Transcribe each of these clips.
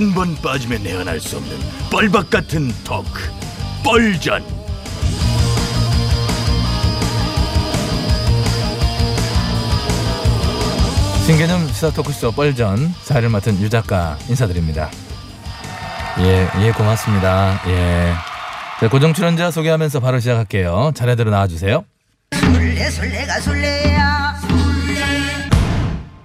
한 번 빠지면 내안할 수 없는 뻘박 같은 토크 뻘전 신개념 시사 토크쇼 뻘전 사회를 맡은 유 작가 인사드립니다. 예, 예, 고맙습니다. 예. 자, 고정 출연자 소개하면서 바로 시작할게요. 차례대로 나와주세요. 술래 술래가 술래야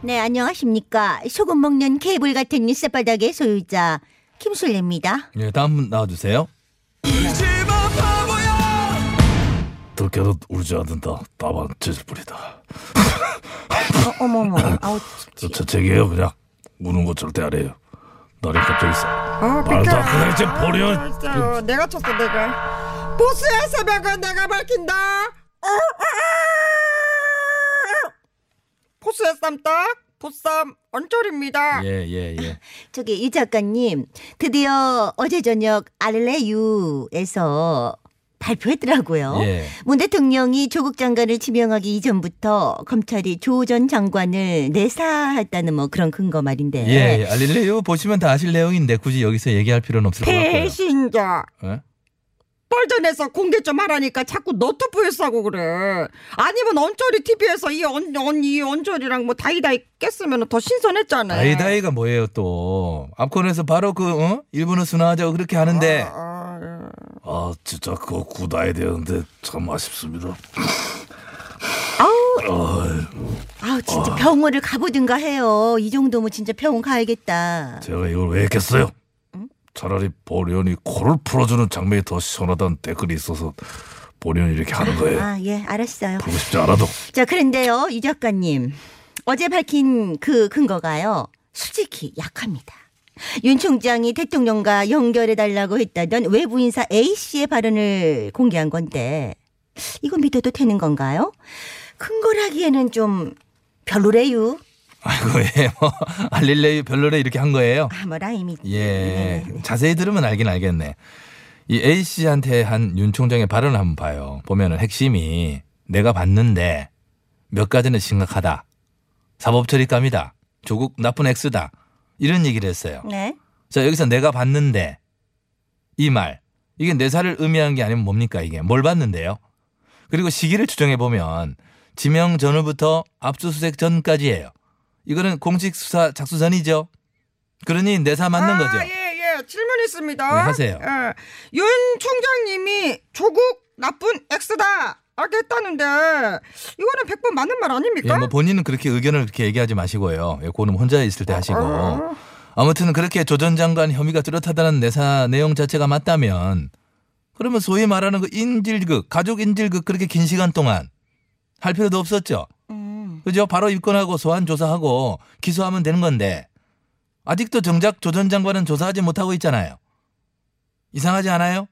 네, 안녕하십니까. 소금 먹는 개불 같은 쌔바닥의 소유자 김술래입니다. 예, 다음 분 나와주세요. 들켜도 울지 않는다 다만 재즈뿌리다 어, 어머머. 아우, 저 저책이에요 그냥 우는 거 절대 안 해요 나를 갑자기 있어 어 말도 안 그래 이제 버려 저, 내가 쳤어 내가 보스의 새벽은 내가 밝힌다 어, 어, 어. 보스의 쌈딱 보쌈 언철입니다 예, 예, 예. 저기 유 작가님, 드디어 어제 저녁 알레유에서 발표했더라고요. 예. 문 대통령이 조국 장관을 지명하기 이전부터 검찰이 조 전 장관을 내사했다는 뭐 그런 근거 말인데. 예, 예. 알릴레요 보시면 다 아실 내용인데 굳이 여기서 얘기할 필요는 없을 것 같고요. 배신자 예? 뻘전에서 공개 좀 하라니까 자꾸 너트프에 싸고 그래. 아니면 언저리 TV에서 이, 언, 언, 이 언저리랑 뭐 다이다이 깼으면 더 신선했잖아 다이다이가 뭐예요 또? 앞권에서 바로 그 어? 일본어 순화하자고 그렇게 하는데. 아, 예. 아 진짜 그거 굳어야 되는데 참 아쉽습니다. 아우. 진짜 병원을 가보든가 해요. 이 정도면 진짜 병원 가야겠다. 제가 이걸 왜 했겠어요 차라리 보리언이 코를 풀어주는 장면이 더 시원하다는 댓글이 있어서 보리언이 이렇게 하는 거예요 아 예 알았어요. 보고 싶지 않아도 자 그런데요 유 작가님 어제 밝힌 그 근거가요 솔직히 약합니다. 윤 총장이 대통령과 연결해 달라고 했다던 외부 인사 A 씨의 발언을 공개한 건데 이거 믿어도 되는 건가요? 근거라기에는 좀 별로래요. 아이고 예, 뭐 알릴레요 별로래 이렇게 한 거예요. 아 뭐 라임이 예, 네네네. 자세히 들으면 알긴 알겠네. 이 A 씨한테 한 윤 총장의 발언을 한번 봐요. 보면은 핵심이 내가 봤는데 몇 가지는 심각하다. 사법 처리감이다. 조국 나쁜 X다. 이런 얘기를 했어요. 네. 자 여기서 내가 봤는데 이 말 이게 내사를 의미한 게 아니면 뭡니까 이게 뭘 봤는데요? 그리고 시기를 추정해 보면 지명 전후부터 압수수색 전까지예요. 이거는 공식 수사 작수 전이죠. 그러니 내사 맞는 거죠. 아, 예, 예. 질문 있습니다. 네, 하세요. 예. 윤 총장님이 조국 나쁜 X다. 했다는데 이거는 100번 맞는 말 아닙니까? 예, 뭐 본인은 그렇게 의견을 그렇게 얘기하지 마시고요. 예, 그거는 혼자 있을 때 하시고. 어. 아무튼 그렇게 조 전 장관 혐의가 뚜렷하다는 내사 내용 자체가 맞다면 그러면 소위 말하는 그 인질극, 가족 인질극 그렇게 긴 시간 동안 할 필요도 없었죠. 음. 그죠? 바로 입건하고 소환 조사하고 기소하면 되는 건데 아직도 정작 조 전 장관은 조사하지 못하고 있잖아요. 이상하지 않아요?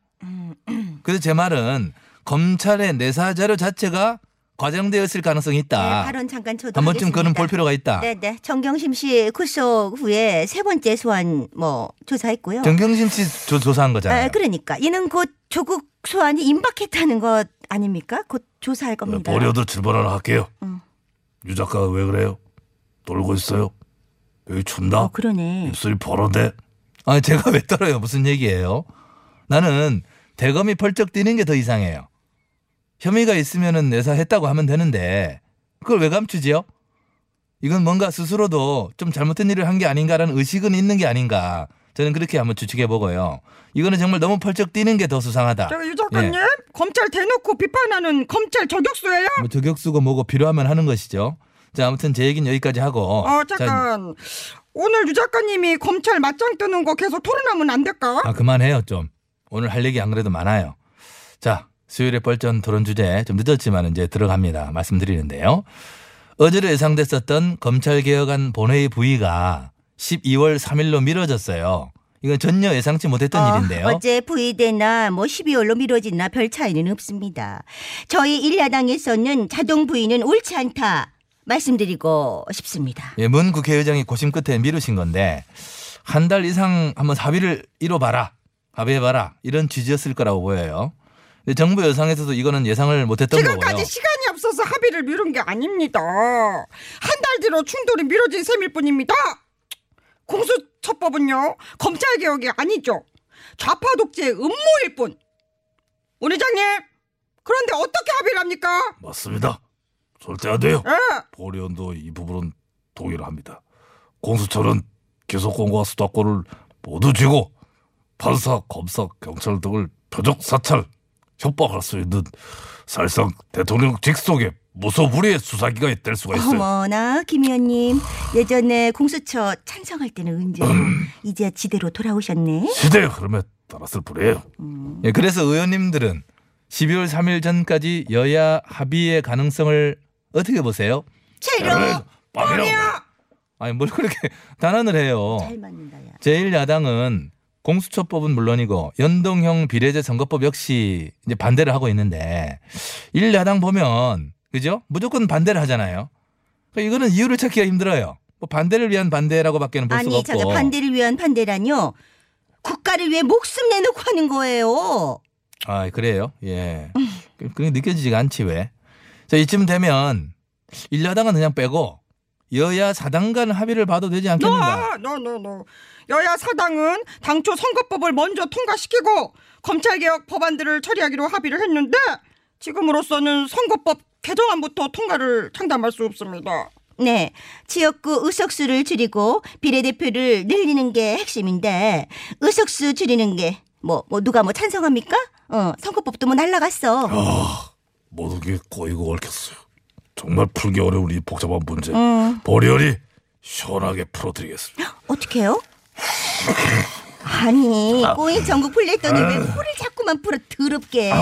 그래서 제 말은 검찰의 내사 자료 자체가 과장되었을 가능성이 네, 있다. 발언 잠깐 저도 한 번쯤 그는. 볼 필요가 있다. 네 네. 정경심 씨 구속 후에 세 번째 소환 뭐 조사했고요. 정경심 씨 조, 조사한 거잖아요. 아, 그러니까 이는 곧 조국 소환이 임박했다는 것 아닙니까? 곧 조사할 겁니다. 보리언도 질문 하나 할게요 응. 유 작가가 왜 그래요 놀고 있어요 여기 춥나 어, 그러네. 입술이 벌어대 아, 제가 왜 떨어요? 무슨 얘기예요? 나는 대검이 펄쩍 뛰는 게 더 이상해요. 혐의가 있으면은 내사 했다고 하면 되는데 그걸 왜 감추지요? 이건 뭔가 스스로도 좀 잘못된 일을 한 게 아닌가라는 의식은 있는 게 아닌가. 저는 그렇게 한번 추측해 보고요. 이거는 정말 너무 펄쩍 뛰는 게 더 수상하다. 저기 유 작가님 예. 검찰 대놓고 비판하는 검찰 저격수예요? 뭐 저격수고 뭐고 필요하면 하는 것이죠. 자, 아무튼 제 얘기는 여기까지 하고. 어 자, 잠깐 오늘 유 작가님이 검찰 맞짱 뜨는 거 계속 토론하면 안 될까? 아, 그만해요, 좀. 오늘 할 얘기 안 그래도 많아요. 자, 수요일에 뻘전 토론 주제 좀 늦었지만 이제 들어갑니다. 말씀드리는데요. 어제로 예상됐었던 검찰개혁안 본회의 부의가 12월 3일로 미뤄졌어요. 이건 전혀 예상치 못했던 어, 일인데요. 어제 부의되나 뭐 12월로 미뤄지나 별 차이는 없습니다. 저희 일야당에서는 자동 부의는 옳지 않다 말씀드리고 싶습니다. 예, 문 국회의장이 고심 끝에 미루신 건데 한 달 이상 한번 합의를 이뤄봐라. 합의해봐라. 이런 취지였을 거라고 보여요. 근데 정부 여상에서도 이거는 예상을 못했던 거고요. 지금까지 시간이 없어서 합의를 미룬 게 아닙니다. 한 달 뒤로 충돌이 미뤄진 셈일 뿐입니다. 공수처법은요 검찰 개혁이 아니죠. 좌파 독재의 음모일 뿐. 문 회장님 그런데 어떻게 합의를 합니까? 맞습니다. 절대 안 돼요. 예. 보리원도 이 부분은 동의를 합니다. 공수처는 기소권과 수사권을 모두 쥐고 판사, 검사, 경찰 등을 표적 사찰, 협박할 수 있는 사실상 대통령 직속의 무소불위의 수사기관이 될 수가 있어요. 어머나 김 의원님 예전에 공수처 찬성할 때는 언제 이제 지대로 돌아오셨네. 시대의 흐름에 따랐을 뿐이에요. 예, 그래서 의원님들은 12월 3일 전까지 여야 합의의 가능성을 어떻게 보세요? 제로 빵이야. 아니 뭘 그렇게 단언을 해요. 잘 맞는다 야. 제1야당은 공수처법은 물론이고 연동형 비례제 선거법 역시 이제 반대를 하고 있는데 1야당 보면 그죠? 무조건 반대를 하잖아요. 그러니까 이거는 이유를 찾기가 힘들어요. 뭐 반대를 위한 반대라고밖에는 볼 수가 아니 저게 없고. 반대를 위한 반대라뇨. 국가를 위해 목숨 내놓고 하는 거예요. 아 그래요? 예. 그- 그게 느껴지지가 않지 왜? 자 이쯤 되면 1야당은 그냥 빼고 여야 사당 간 합의를 봐도 되지 않겠는가? no no no 여야 사당은 당초 선거법을 먼저 통과시키고 검찰개혁 법안들을 처리하기로 합의를 했는데 지금으로서는 선거법 개정안부터 통과를 장담할 수 없습니다. 네, 지역구 의석수를 줄이고 비례대표를 늘리는 게 핵심인데 의석수 줄이는 게 뭐 뭐 누가 뭐 찬성합니까? 어, 선거법도 뭐 날라갔어. 모든 게 꼬이고 얽혔어요. 정말 풀기 어려운 이 복잡한 문제. 음. 보리언이 시원하게 풀어드리겠습니다. 어떻게요? 아니 꼬인 전국 풀렸더니 왜 코를 자꾸만 풀어 더럽게 아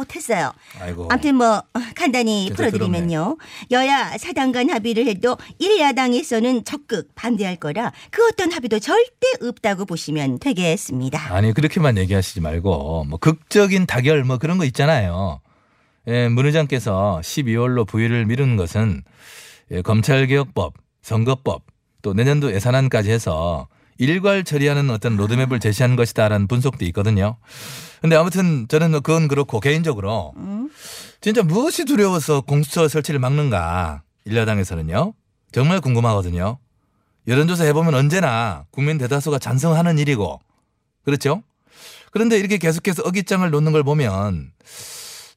웃했어요. 아이고. 아무튼 뭐 어, 간단히 풀어드리면요. 여야 사당 간 합의를 해도 일야당에서는 적극 반대할 거라 그 어떤 합의도 절대 없다고 보시면 되겠습니다. 아니 그렇게만 얘기하시지 말고 뭐 극적인 타결 뭐 그런 거 있잖아요. 예, 문 의장께서 12월로 부의를 미루는 것은 예, 검찰개혁법, 선거법 또 내년도 예산안까지 해서 일괄 처리하는 어떤 로드맵을 제시한 것이다라는 분석도 있거든요. 근데 아무튼 저는 뭐 그건 그렇고 개인적으로 진짜 무엇이 두려워서 공수처 설치를 막는가 일야당에서는요 정말 궁금하거든요. 여론조사 해보면 언제나 국민 대다수가 찬성하는 일이고 그렇죠? 그런데 이렇게 계속해서 어깃장을 놓는 걸 보면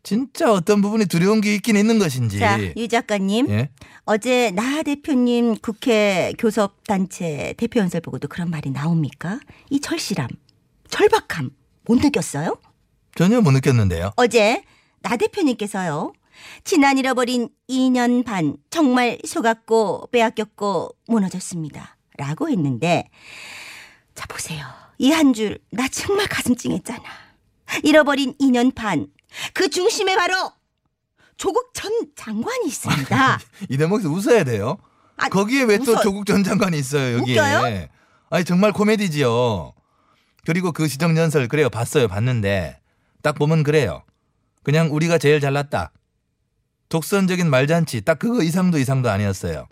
진짜 어떤 부분이 두려운 게 있긴 있는 것인지. 자, 유 작가님. 예? 어제 나 대표님 국회 교섭단체 대표 연설 보고도 그런 말이 나옵니까? 이 절실함, 절박함 못 느꼈어요? 전혀 못 느꼈는데요. 어제 나 대표님께서요. 지난 잃어버린 2년 반 정말 속았고 빼앗겼고 무너졌습니다. 라고 했는데 자 보세요. 이 한 줄 나 정말 가슴 찡했잖아. 잃어버린 2년 반 그 중심에 바로 조국 전 장관이 있습니다. 이 대목에서 웃어야 돼요. 아, 거기에 왜 또. 조국 전 장관이 있어요, 여기에. 웃겨요? 아니, 정말 코미디지요. 그리고 그 시정 연설, 그래요. 봤어요. 봤는데. 딱 보면 그래요. 그냥 우리가 제일 잘났다. 독선적인 말잔치, 딱 그거 이상도 이상도 아니었어요.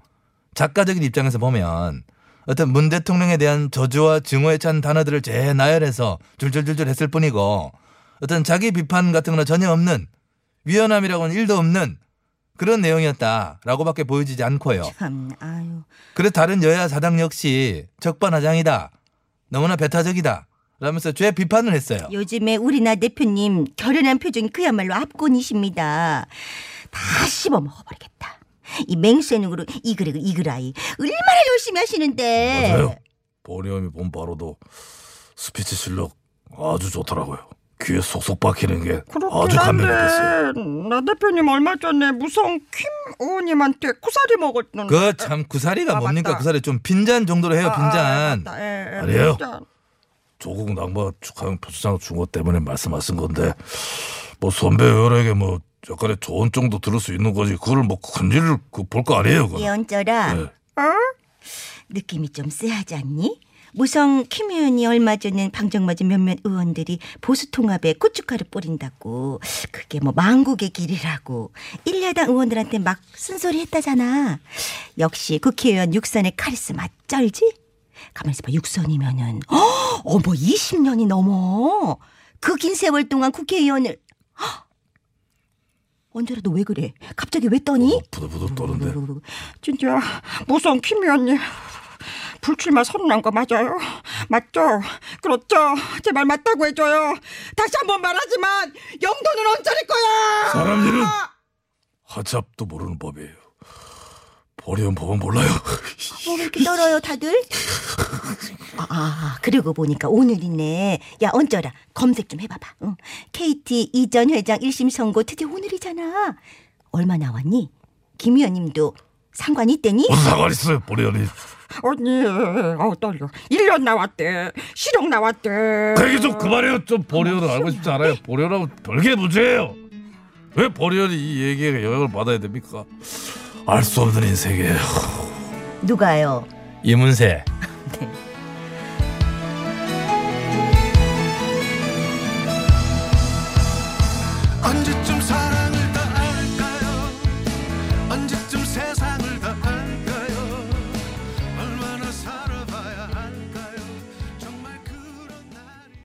작가적인 입장에서 보면 어떤 문 대통령에 대한 저주와 증오에 찬 단어들을 재 나열해서 줄줄줄줄 했을 뿐이고 어떤 자기 비판 같은 거는 전혀 없는 위헌함이라고는 일도 없는 그런 내용이었다라고밖에 보여지지 않고요. 참, 아유. 그래서 다른 여야 사당 역시 적반하장이다. 너무나 배타적이다. 라면서 죄 비판을 했어요. 요즘에 우리 나 대표님 결연한 표정이 그야말로 압권이십니다. 다 씹어 먹어버리겠다. 이 맹세능으로 이그레그 이그라이 얼마나 열심히 하시는데. 맞아요. 본의원이 본 바로도 스피치 실력 아주 좋더라고요. 귀에 속속 박히는 게 아주 감명 깊었어요. 한데 나 대표님 얼마 전에 무성 킴 의원님한테 구사리 먹었던 그참 구사리가 아, 뭡니까 맞다. 구사리 좀 빈잔 정도로 해요 아, 아, 빈잔. 맞다. 예, 예, 아니에요. 빈잔. 조국 낭마 축하형 표창 준것 때문에 말씀하신 건데 뭐 선배 의원에게 뭐 약간의 조언 정도 들을 수 있는 거지 그걸 뭐 큰일을 볼거 아니에요. 예언절아 네. 어? 느낌이 좀 쎄하지 않니? 무성 김 의원이 얼마 전엔 방정 맞은 몇몇 의원들이 보수 통합에 고춧가루 뿌린다고 그게 뭐 망국의 길이라고 일야당 의원들한테 막 쓴소리 했다잖아. 역시 국회의원 육선의 카리스마 쩔지? 가만있어 봐 육선이면은 어, 어머 20년이 넘어. 그 긴 세월 동안 국회의원을 헉! 언제라 너왜 그래? 갑자기 왜 떠니? 어, 부들부들 떠는데 진짜 무성 킴 의원님 불출마 선언한 거 맞아요? 맞죠? 그렇죠? 제발 맞다고 해줘요. 다시 한 번 말하지만 영도는 언제일 거야? 사람 일은 하잡도 모르는 법이에요. 보리온 법은 몰라요. 뭐 이렇게 떨어요 다들? 아, 아 그리고 보니까 오늘이네. 야 언쩌라 검색 좀 해봐봐. 응. KT 이전 회장 1심 선고 드디어 오늘이잖아. 얼마 나왔니? 김 의원님도 상관 있대니? 무슨 상관 있어요 보리온이. 언니, 어 떨려. 1년 나왔대. 실형 나왔대. 그 얘기 좀 그만해요. 좀 보리온을 알고 싶지 않아요. 보리온하고 별개 문제예요. 왜 보리온이 이 얘기에 영향을 받아야 됩니까? 알 수 없는 인생이에요. 누가요? 이문세 네.